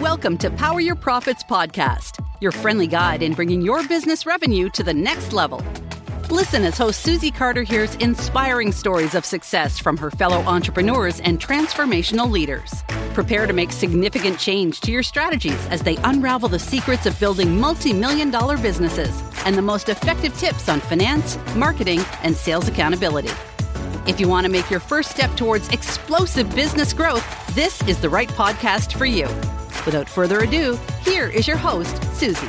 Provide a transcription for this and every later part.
Welcome to Power Your Profits podcast, your friendly guide in bringing your business revenue to the next level. Listen as host Susie Carder hears inspiring stories of success from her fellow entrepreneurs and transformational leaders. Prepare to make significant change to your strategies as they unravel the secrets of building multi million dollar businesses and the most effective tips on finance, marketing, and sales accountability. If you want to make your first step towards explosive business growth, this is the right podcast for you. Without further ado, here is your host, Susie.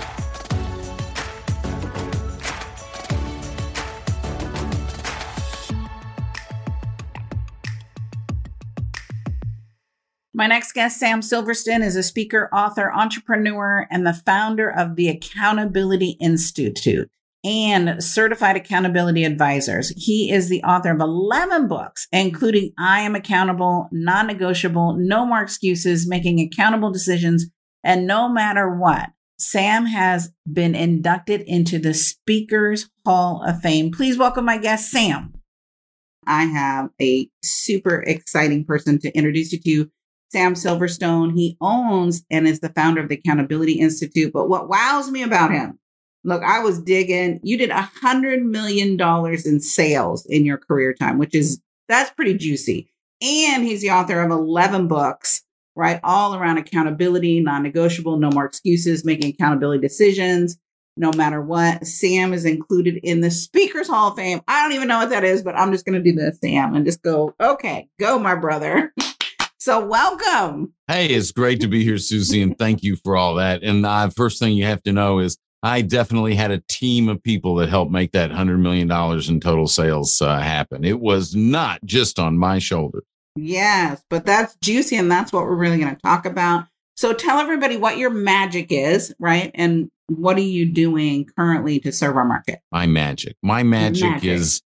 My next guest, Sam Silverstein, is a speaker, author, entrepreneur, and the founder of the Accountability Institute and certified accountability advisors. He is the author of 11 books, including I Am Accountable, Non Negotiable, No More Excuses, Making Accountable Decisions, and No Matter What. Sam has been inducted into the Speakers Hall of Fame. Please welcome my guest, Sam. I have a super exciting person to introduce you to. Sam Silverstein. He owns and is the founder of the Accountability Institute. But what wows me about him Look, I was digging. You did a hundred million dollars in sales in your career time, which is that's pretty juicy. And he's the author of 11 books, right? All around accountability, non-negotiable, no more excuses, making accountability decisions, no matter what. Sam is included in the Speakers Hall of Fame. I don't even know what that is, but I'm just going to do this, Sam, and just go, okay, go, my brother. So welcome. Hey, it's great to be here, Susie, and thank you for all that. And the first thing you have to know is I definitely had a team of people that helped make that $100 million in total sales uh, happen. It was not just on my shoulders. Yes, but that's juicy. And that's what we're really going to talk about. So tell everybody what your magic is, right? And what are you doing currently to serve our market? My magic. My magic, magic. is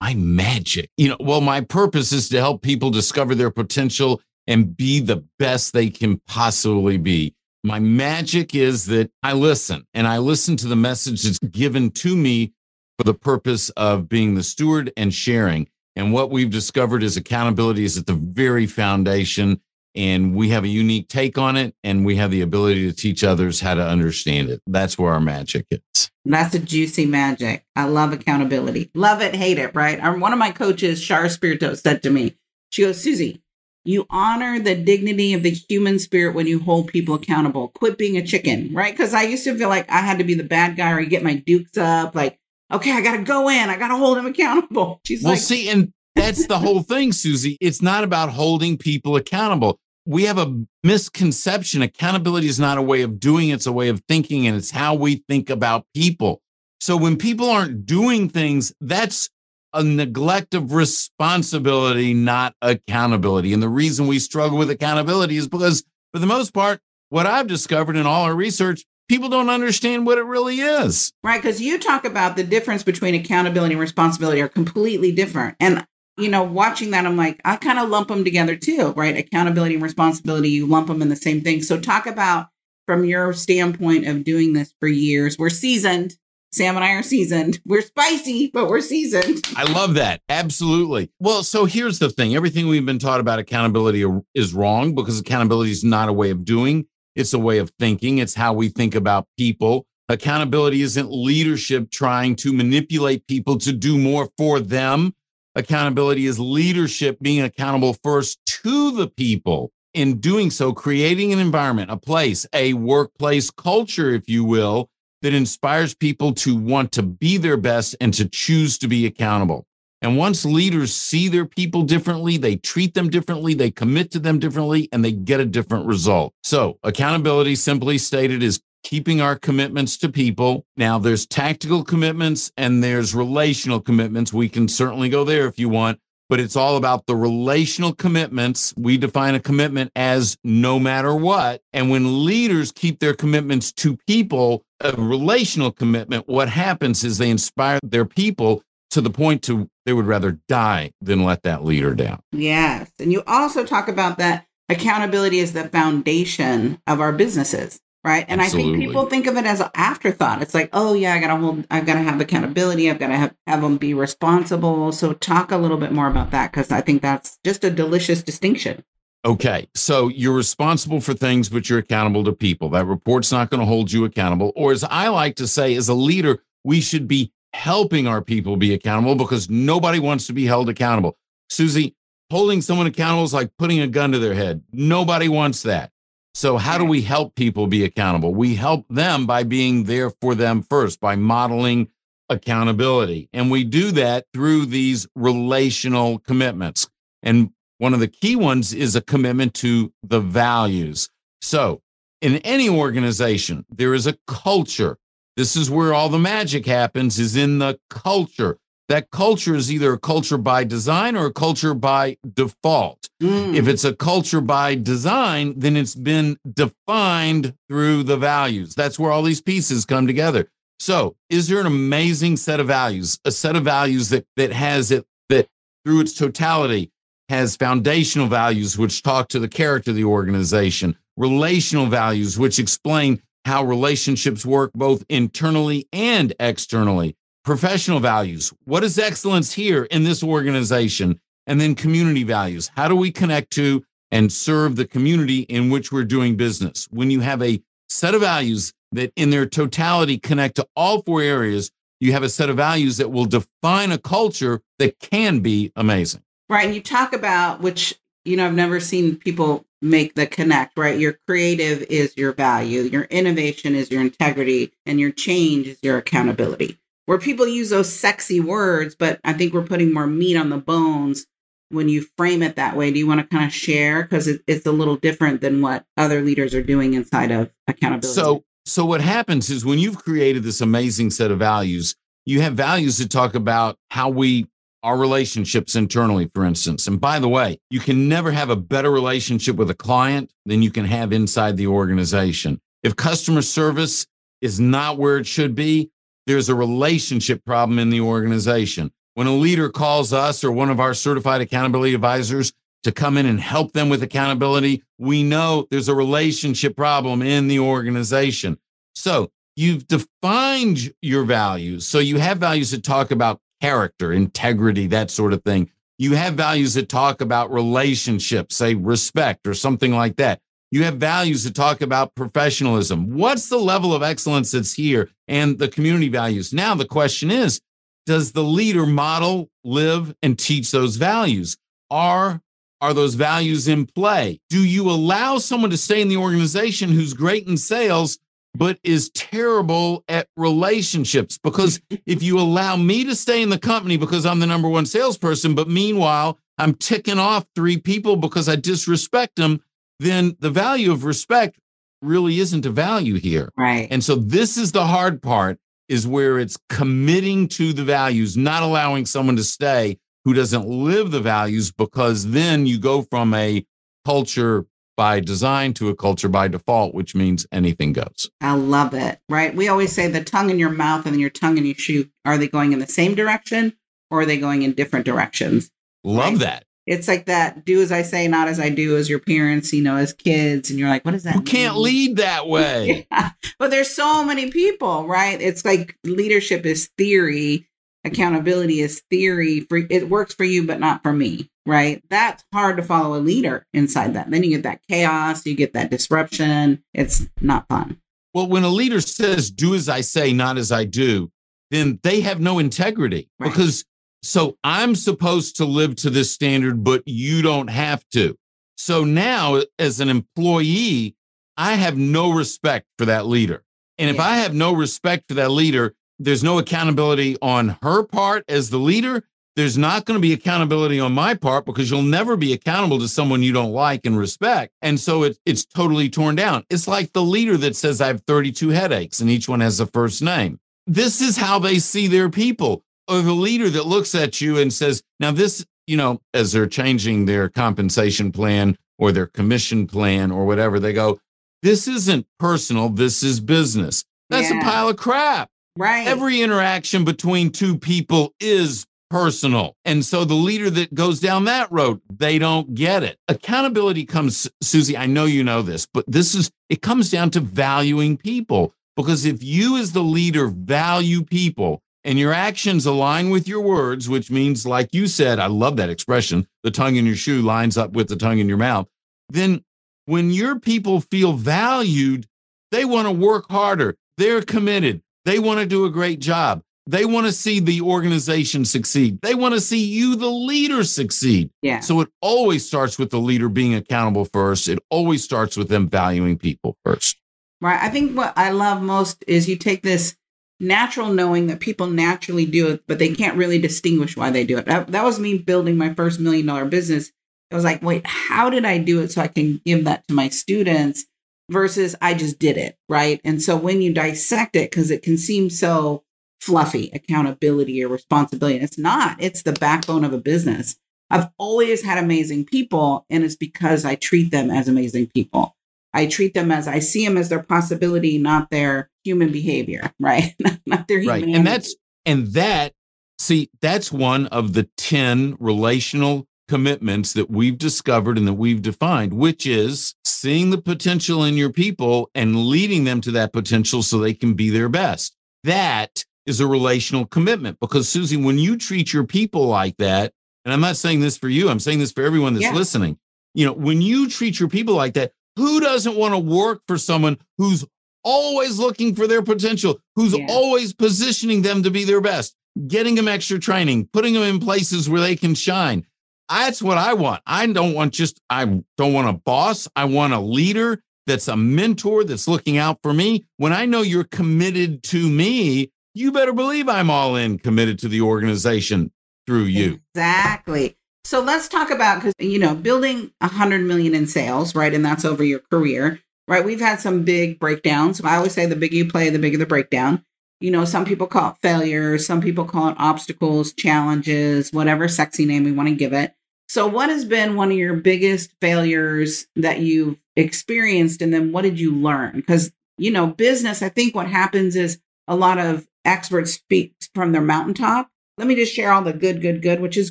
my magic. You know, well, my purpose is to help people discover their potential and be the best they can possibly be. My magic is that I listen and I listen to the message that's given to me for the purpose of being the steward and sharing. And what we've discovered is accountability is at the very foundation. And we have a unique take on it, and we have the ability to teach others how to understand it. That's where our magic is. That's a juicy magic. I love accountability. Love it, hate it, right? Um, one of my coaches, Shar Spirito, said to me, she goes, Susie, you honor the dignity of the human spirit when you hold people accountable. Quit being a chicken, right? Because I used to feel like I had to be the bad guy or get my dukes up. Like, okay, I got to go in. I got to hold him accountable. She's well, like, see, and that's the whole thing, Susie. It's not about holding people accountable. We have a misconception. Accountability is not a way of doing, it's a way of thinking, and it's how we think about people. So when people aren't doing things, that's a neglect of responsibility, not accountability. And the reason we struggle with accountability is because, for the most part, what I've discovered in all our research, people don't understand what it really is. Right. Because you talk about the difference between accountability and responsibility are completely different. And, you know, watching that, I'm like, I kind of lump them together too, right? Accountability and responsibility, you lump them in the same thing. So, talk about from your standpoint of doing this for years, we're seasoned Sam and I are seasoned. We're spicy, but we're seasoned. I love that. Absolutely. Well, so here's the thing everything we've been taught about accountability is wrong because accountability is not a way of doing, it's a way of thinking. It's how we think about people. Accountability isn't leadership trying to manipulate people to do more for them. Accountability is leadership being accountable first to the people. In doing so, creating an environment, a place, a workplace culture, if you will, that inspires people to want to be their best and to choose to be accountable. And once leaders see their people differently, they treat them differently, they commit to them differently, and they get a different result. So, accountability, simply stated, is keeping our commitments to people. Now, there's tactical commitments and there's relational commitments. We can certainly go there if you want, but it's all about the relational commitments. We define a commitment as no matter what. And when leaders keep their commitments to people, a relational commitment, what happens is they inspire their people to the point to they would rather die than let that leader down. Yes. And you also talk about that accountability is the foundation of our businesses right? And Absolutely. I think people think of it as an afterthought. It's like, oh yeah, I gotta hold, I've gotta have accountability. I've gotta have, have them be responsible. So talk a little bit more about that because I think that's just a delicious distinction. Okay. So you're responsible for things, but you're accountable to people. That report's not going to hold you accountable. Or as I like to say, as a leader, we should be helping our people be accountable because nobody wants to be held accountable. Susie, holding someone accountable is like putting a gun to their head. Nobody wants that. So, how do we help people be accountable? We help them by being there for them first, by modeling accountability. And we do that through these relational commitments. And one of the key ones is a commitment to the values. So, in any organization, there is a culture. This is where all the magic happens is in the culture. That culture is either a culture by design or a culture by default. Mm. If it's a culture by design, then it's been defined through the values. That's where all these pieces come together. So, is there an amazing set of values, a set of values that that has it that through its totality has foundational values which talk to the character of the organization, relational values which explain how relationships work both internally and externally, professional values. What is excellence here in this organization? And then community values. How do we connect to and serve the community in which we're doing business? When you have a set of values that in their totality connect to all four areas, you have a set of values that will define a culture that can be amazing. Right. And you talk about, which, you know, I've never seen people make the connect, right? Your creative is your value, your innovation is your integrity, and your change is your accountability. Where people use those sexy words, but I think we're putting more meat on the bones when you frame it that way. Do you want to kind of share? Because it, it's a little different than what other leaders are doing inside of accountability. So, so what happens is when you've created this amazing set of values, you have values that talk about how we our relationships internally, for instance. And by the way, you can never have a better relationship with a client than you can have inside the organization. If customer service is not where it should be, there's a relationship problem in the organization. When a leader calls us or one of our certified accountability advisors to come in and help them with accountability, we know there's a relationship problem in the organization. So you've defined your values. So you have values that talk about character, integrity, that sort of thing. You have values that talk about relationships, say respect or something like that. You have values that talk about professionalism. What's the level of excellence that's here and the community values? Now, the question is Does the leader model, live, and teach those values? Are, are those values in play? Do you allow someone to stay in the organization who's great in sales, but is terrible at relationships. Because if you allow me to stay in the company because I'm the number one salesperson, but meanwhile, I'm ticking off three people because I disrespect them, then the value of respect really isn't a value here. Right. And so this is the hard part is where it's committing to the values, not allowing someone to stay who doesn't live the values because then you go from a culture by design to a culture by default, which means anything goes. I love it. Right. We always say the tongue in your mouth and your tongue in your shoe. Are they going in the same direction or are they going in different directions? Love right? that. It's like that do as I say, not as I do as your parents, you know, as kids. And you're like, what is that? You can't lead that way. yeah. But there's so many people, right? It's like leadership is theory accountability is theory for it works for you but not for me right that's hard to follow a leader inside that then you get that chaos you get that disruption it's not fun well when a leader says do as i say not as i do then they have no integrity right. because so i'm supposed to live to this standard but you don't have to so now as an employee i have no respect for that leader and if yeah. i have no respect for that leader there's no accountability on her part as the leader. There's not going to be accountability on my part because you'll never be accountable to someone you don't like and respect. And so it, it's totally torn down. It's like the leader that says, I have 32 headaches and each one has a first name. This is how they see their people. Or the leader that looks at you and says, now this, you know, as they're changing their compensation plan or their commission plan or whatever, they go, this isn't personal. This is business. That's yeah. a pile of crap. Right. Every interaction between two people is personal. And so the leader that goes down that road, they don't get it. Accountability comes, Susie, I know you know this, but this is, it comes down to valuing people. Because if you, as the leader, value people and your actions align with your words, which means, like you said, I love that expression, the tongue in your shoe lines up with the tongue in your mouth. then when your people feel valued, they want to work harder. They're committed. They want to do a great job. They want to see the organization succeed. They want to see you, the leader, succeed. Yeah. So it always starts with the leader being accountable first. It always starts with them valuing people first. Right. I think what I love most is you take this natural knowing that people naturally do it, but they can't really distinguish why they do it. That, that was me building my first million dollar business. I was like, wait, how did I do it so I can give that to my students versus I just did it. Right. And so when you dissect it, because it can seem so fluffy accountability or responsibility, and it's not, it's the backbone of a business. I've always had amazing people, and it's because I treat them as amazing people. I treat them as I see them as their possibility, not their human behavior, right? not their human. Right. And that's and that see, that's one of the 10 relational commitments that we've discovered and that we've defined, which is seeing the potential in your people and leading them to that potential so they can be their best. That is a relational commitment because Susie, when you treat your people like that, and I'm not saying this for you, I'm saying this for everyone that's Yeah. listening. You know, when you treat your people like that, who doesn't want to work for someone who's always looking for their potential, who's Yeah. always positioning them to be their best, getting them extra training, putting them in places where they can shine? That's what I want. I don't want just, I don't want a boss. I want a leader that's a mentor that's looking out for me. When I know you're committed to me, you better believe I'm all in committed to the organization through you. Exactly. So let's talk about because you know building a hundred million in sales, right? And that's over your career, right? We've had some big breakdowns. I always say the bigger you play, the bigger the breakdown. You know, some people call it failure, some people call it obstacles, challenges, whatever sexy name we want to give it. So, what has been one of your biggest failures that you've experienced, and then what did you learn? Because you know, business. I think what happens is a lot of experts speak from their mountaintop let me just share all the good, good, good, which is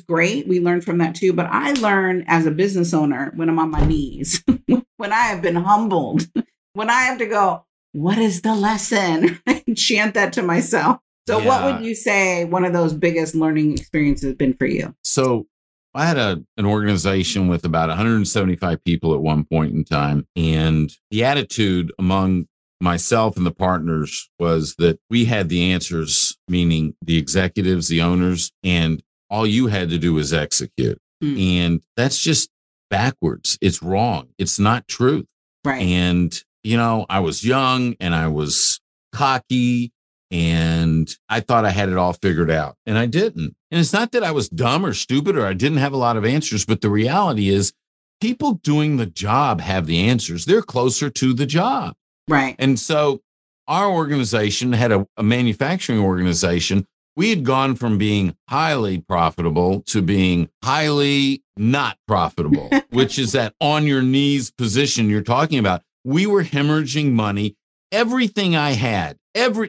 great. We learn from that too. But I learn as a business owner when I'm on my knees, when I have been humbled, when I have to go, what is the lesson? and chant that to myself. So, what would you say one of those biggest learning experiences has been for you? So I had a an organization with about 175 people at one point in time, and the attitude among myself and the partners was that we had the answers, meaning the executives, the owners, and all you had to do was execute. Hmm. And that's just backwards. It's wrong. It's not truth. Right. And, you know, I was young and I was cocky and I thought I had it all figured out and I didn't. And it's not that I was dumb or stupid or I didn't have a lot of answers, but the reality is people doing the job have the answers. They're closer to the job. Right. And so our organization had a, a manufacturing organization. We had gone from being highly profitable to being highly not profitable, which is that on your knees position you're talking about. We were hemorrhaging money. Everything I had, every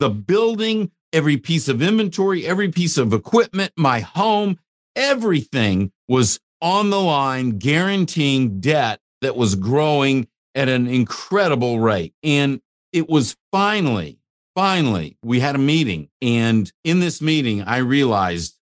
the building, every piece of inventory, every piece of equipment, my home, everything was on the line, guaranteeing debt that was growing at an incredible rate. And it was finally, finally, we had a meeting. And in this meeting, I realized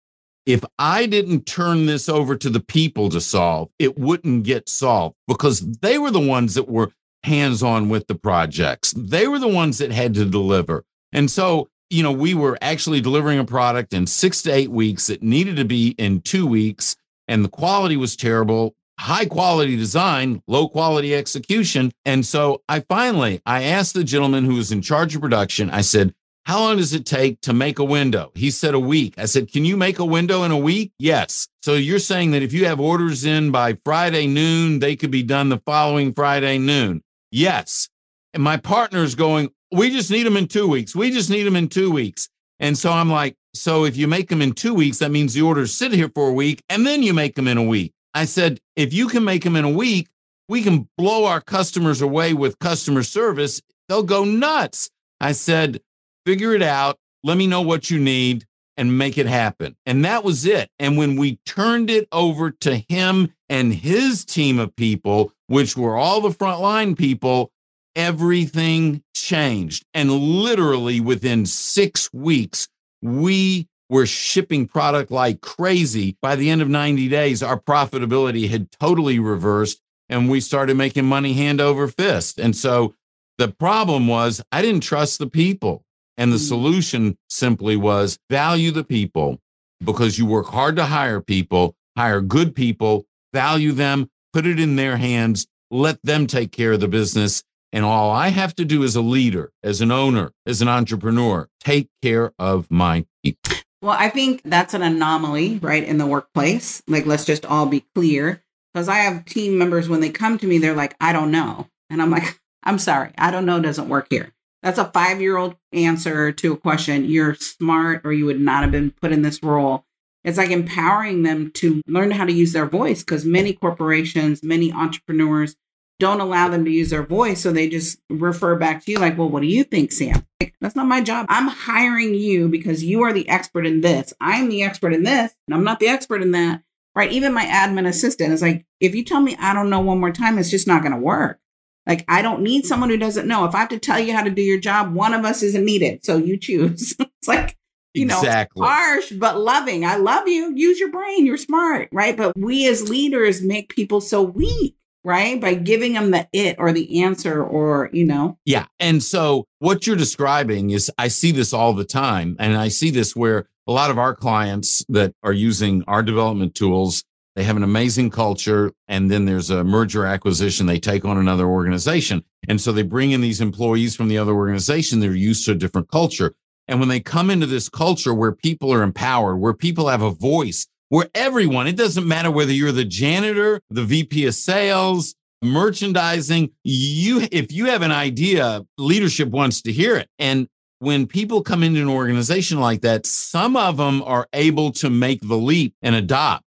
if I didn't turn this over to the people to solve, it wouldn't get solved because they were the ones that were hands on with the projects. They were the ones that had to deliver. And so, you know, we were actually delivering a product in six to eight weeks that needed to be in two weeks, and the quality was terrible. High quality design, low quality execution. And so I finally I asked the gentleman who was in charge of production, I said, how long does it take to make a window? He said a week. I said, Can you make a window in a week? Yes. So you're saying that if you have orders in by Friday noon, they could be done the following Friday noon? Yes. And my partner's going, We just need them in two weeks. We just need them in two weeks. And so I'm like, So if you make them in two weeks, that means the orders sit here for a week and then you make them in a week. I said, If you can make them in a week, we can blow our customers away with customer service. They'll go nuts. I said, figure it out. Let me know what you need and make it happen. And that was it. And when we turned it over to him and his team of people, which were all the frontline people, everything changed. And literally within six weeks, we were shipping product like crazy. By the end of 90 days, our profitability had totally reversed. and we started making money hand over fist. And so the problem was I didn't trust the people. And the mm. solution simply was value the people because you work hard to hire people, hire good people, value them, put it in their hands, let them take care of the business. And all I have to do as a leader, as an owner, as an entrepreneur, take care of my people. Well, I think that's an anomaly, right, in the workplace. Like, let's just all be clear. Because I have team members, when they come to me, they're like, I don't know. And I'm like, I'm sorry, I don't know doesn't work here. That's a five year old answer to a question. You're smart, or you would not have been put in this role. It's like empowering them to learn how to use their voice because many corporations, many entrepreneurs don't allow them to use their voice. So they just refer back to you, like, well, what do you think, Sam? Like, That's not my job. I'm hiring you because you are the expert in this. I'm the expert in this, and I'm not the expert in that. Right. Even my admin assistant is like, if you tell me I don't know one more time, it's just not going to work. Like, I don't need someone who doesn't know. If I have to tell you how to do your job, one of us isn't needed. So you choose. it's like, you exactly. know, harsh but loving. I love you. Use your brain. You're smart. Right. But we as leaders make people so weak right? By giving them the it or the answer or, you know. Yeah. And so what you're describing is I see this all the time. And I see this where a lot of our clients that are using our development tools they have an amazing culture. And then there's a merger acquisition. They take on another organization. And so they bring in these employees from the other organization. They're used to a different culture. And when they come into this culture where people are empowered, where people have a voice, where everyone, it doesn't matter whether you're the janitor, the VP of sales, merchandising, you, if you have an idea, leadership wants to hear it. And when people come into an organization like that, some of them are able to make the leap and adopt.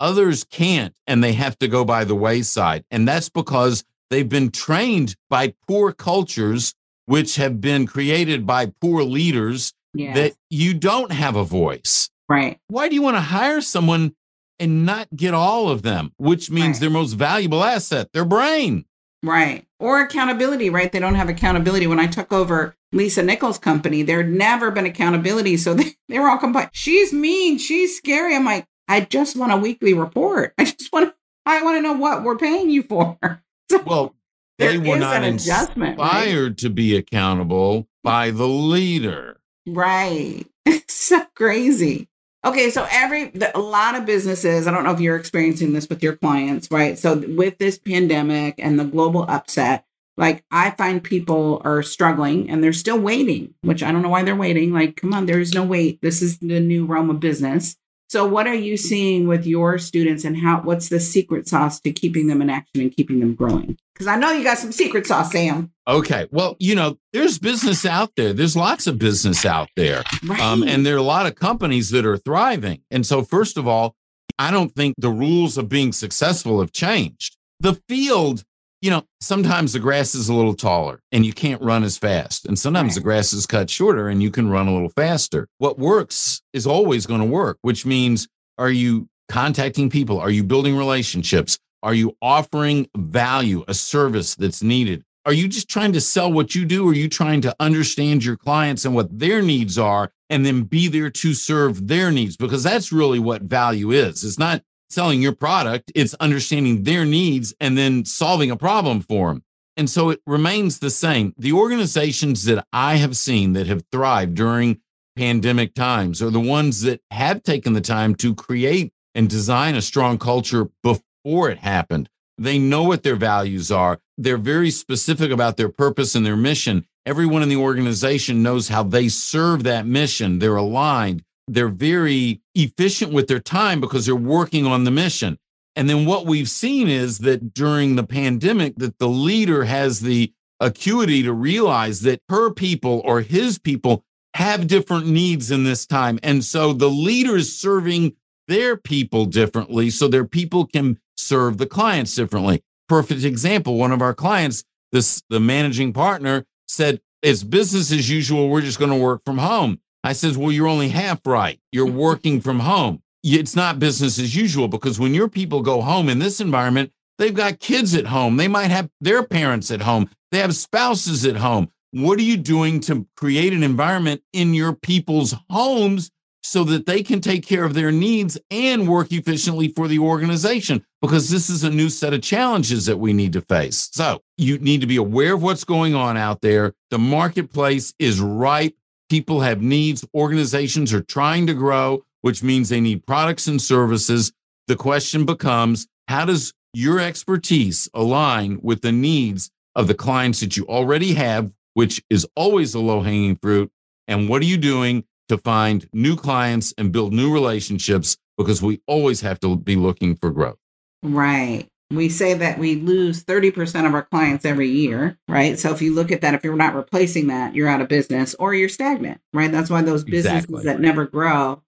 Others can't, and they have to go by the wayside. And that's because they've been trained by poor cultures, which have been created by poor leaders, yes. that you don't have a voice. Right. Why do you want to hire someone and not get all of them, which means right. their most valuable asset, their brain? Right. Or accountability, right? They don't have accountability. When I took over Lisa Nichols' company, there had never been accountability. So they, they were all complaining. She's mean. She's scary. I'm like, I just want a weekly report. I just want to, I want to know what we're paying you for. So well, they were not inspired right? to be accountable by the leader. Right. It's so crazy. Okay, so every the, a lot of businesses, I don't know if you're experiencing this with your clients, right? So with this pandemic and the global upset, like I find people are struggling and they're still waiting, which I don't know why they're waiting. Like, come on, there is no wait. This is the new realm of business. So what are you seeing with your students and how what's the secret sauce to keeping them in action and keeping them growing? Because I know you got some secret sauce, Sam. Okay. Well, you know, there's business out there. There's lots of business out there. Right. Um, and there are a lot of companies that are thriving. And so, first of all, I don't think the rules of being successful have changed. The field you know, sometimes the grass is a little taller and you can't run as fast. And sometimes right. the grass is cut shorter and you can run a little faster. What works is always going to work, which means are you contacting people? Are you building relationships? Are you offering value, a service that's needed? Are you just trying to sell what you do? Or are you trying to understand your clients and what their needs are and then be there to serve their needs? Because that's really what value is. It's not selling your product, it's understanding their needs and then solving a problem for them. And so it remains the same. The organizations that I have seen that have thrived during pandemic times are the ones that have taken the time to create and design a strong culture before it happened. They know what their values are. They're very specific about their purpose and their mission. Everyone in the organization knows how they serve that mission. They're aligned they're very efficient with their time because they're working on the mission. And then what we've seen is that during the pandemic that the leader has the acuity to realize that her people or his people have different needs in this time. And so the leader is serving their people differently so their people can serve the clients differently. Perfect example, one of our clients, this the managing partner said, it's business as usual. We're just going to work from home. I says, well, you're only half right. You're working from home. It's not business as usual because when your people go home in this environment, they've got kids at home. They might have their parents at home. They have spouses at home. What are you doing to create an environment in your people's homes so that they can take care of their needs and work efficiently for the organization? because this is a new set of challenges that we need to face. So you need to be aware of what's going on out there. The marketplace is ripe. People have needs. Organizations are trying to grow, which means they need products and services. The question becomes how does your expertise align with the needs of the clients that you already have, which is always a low hanging fruit? And what are you doing to find new clients and build new relationships? Because we always have to be looking for growth. Right. We say that we lose 30% of our clients every year, right? So if you look at that, if you're not replacing that, you're out of business or you're stagnant, right? That's why those businesses exactly. that never grow,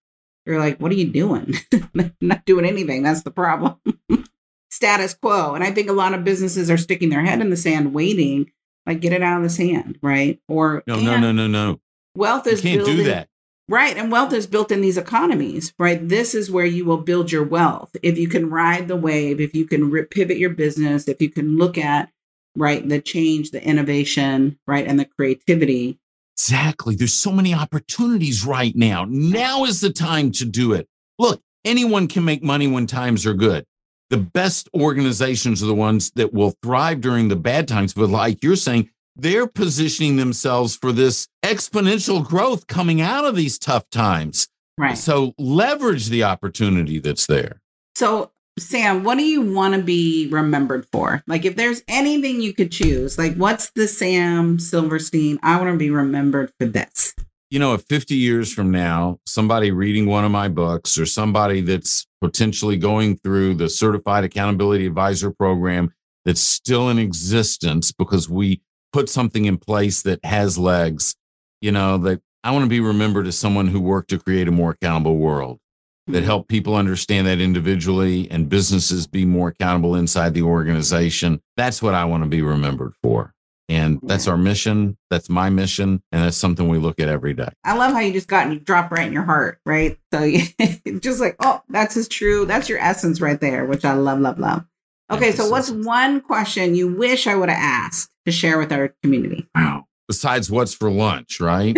you're like, what are you doing? not doing anything. That's the problem. Status quo. And I think a lot of businesses are sticking their head in the sand, waiting, like get it out of the sand, right? Or no, no, no, no, no. Wealth is you can't building, do that. Right. And wealth is built in these economies, right? This is where you will build your wealth. If you can ride the wave, if you can re- pivot your business, if you can look at, right, the change, the innovation, right, and the creativity. Exactly. There's so many opportunities right now. Now is the time to do it. Look, anyone can make money when times are good. The best organizations are the ones that will thrive during the bad times. But like you're saying, they're positioning themselves for this exponential growth coming out of these tough times. Right. So leverage the opportunity that's there. So, Sam, what do you want to be remembered for? Like, if there's anything you could choose, like, what's the Sam Silverstein? I want to be remembered for this. You know, if 50 years from now, somebody reading one of my books or somebody that's potentially going through the Certified Accountability Advisor program that's still in existence because we put something in place that has legs, you know, that I want to be remembered as someone who worked to create a more accountable world that mm-hmm. help people understand that individually and businesses be more accountable inside the organization. That's what I want to be remembered for. And that's our mission. That's my mission. And that's something we look at every day. I love how you just got and you drop right in your heart, right? So you, just like, oh, that's as true. That's your essence right there, which I love, love, love. Okay, so what's one question you wish I would have asked to share with our community? Wow. Besides what's for lunch, right?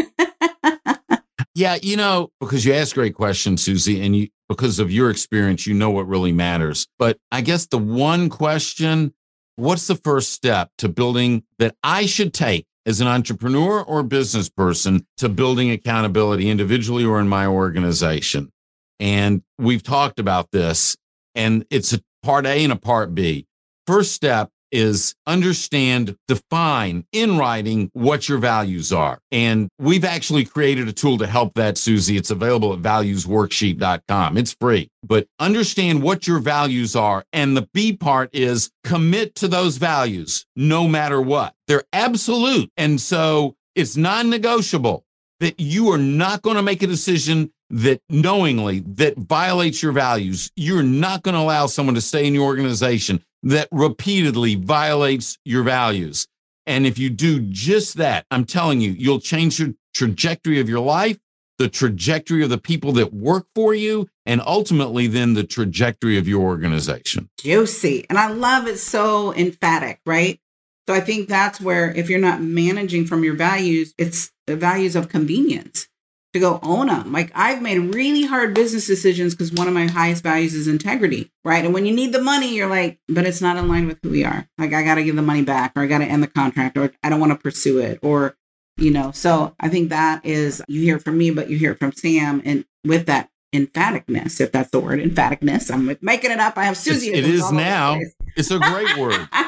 yeah, you know, because you ask great questions, Susie, and you because of your experience, you know what really matters. But I guess the one question, what's the first step to building that I should take as an entrepreneur or business person to building accountability individually or in my organization? And we've talked about this and it's a part A and a part B. First step is understand, define in writing what your values are. And we've actually created a tool to help that, Susie. It's available at valuesworksheet.com. It's free, but understand what your values are. And the B part is commit to those values no matter what. They're absolute. And so it's non negotiable that you are not going to make a decision that knowingly that violates your values, you're not going to allow someone to stay in your organization that repeatedly violates your values. And if you do just that, I'm telling you, you'll change your trajectory of your life, the trajectory of the people that work for you, and ultimately then the trajectory of your organization. Juicy. And I love it so emphatic, right? So I think that's where if you're not managing from your values, it's the values of convenience to go own them. Like I've made really hard business decisions because one of my highest values is integrity, right? And when you need the money, you're like, but it's not in line with who we are. Like I got to give the money back, or I got to end the contract, or I don't want to pursue it, or you know. So I think that is you hear from me, but you hear from Sam, and with that emphaticness, if that's the word, emphaticness. I'm making it up. I have Susie. It's, it is now. It's a great word.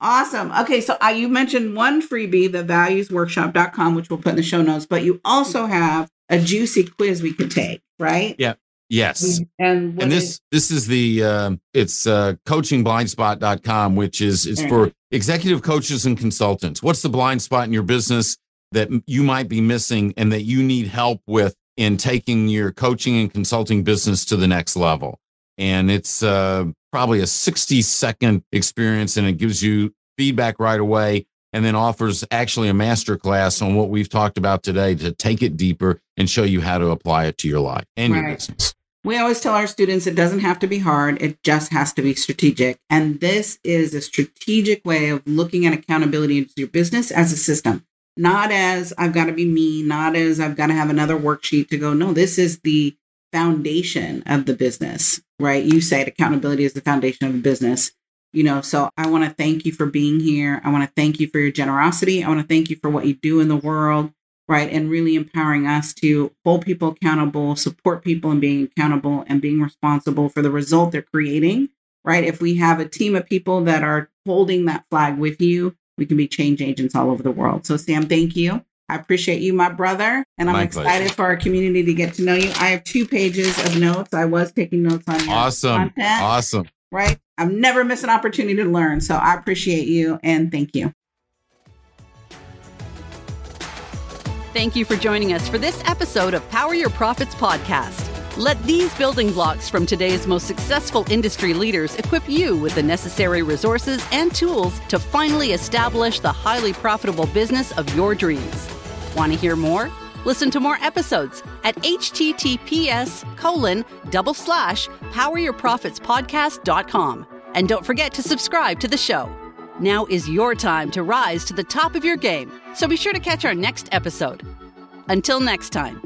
Awesome. Okay, so uh, you mentioned one freebie, the valuesworkshop.com, which we'll put in the show notes, but you also have a juicy quiz we could take, right? Yeah. Yes. And and this is- this is the uh, it's uh, coachingblindspot.com, which is it's for executive coaches and consultants. What's the blind spot in your business that you might be missing and that you need help with in taking your coaching and consulting business to the next level? And it's uh, probably a 60 second experience and it gives you feedback right away and then offers actually a master class on what we've talked about today to take it deeper and show you how to apply it to your life and right. your business. We always tell our students it doesn't have to be hard, it just has to be strategic. And this is a strategic way of looking at accountability into your business as a system, not as I've got to be me, not as I've got to have another worksheet to go. No, this is the foundation of the business, right? You said accountability is the foundation of the business. You know, so I want to thank you for being here. I want to thank you for your generosity. I want to thank you for what you do in the world, right? And really empowering us to hold people accountable, support people in being accountable and being responsible for the result they're creating, right? If we have a team of people that are holding that flag with you, we can be change agents all over the world. So, Sam, thank you. I appreciate you, my brother, and I'm My excited pleasure. for our community to get to know you. I have two pages of notes. I was taking notes on your Awesome. content, Awesome. right? I've never missed an opportunity to learn, so I appreciate you and thank you. Thank you for joining us for this episode of Power Your Profits podcast. Let these building blocks from today's most successful industry leaders equip you with the necessary resources and tools to finally establish the highly profitable business of your dreams. Want to hear more? Listen to more episodes at https colon double slash poweryourprofitspodcast.com. And don't forget to subscribe to the show. Now is your time to rise to the top of your game, so be sure to catch our next episode. Until next time,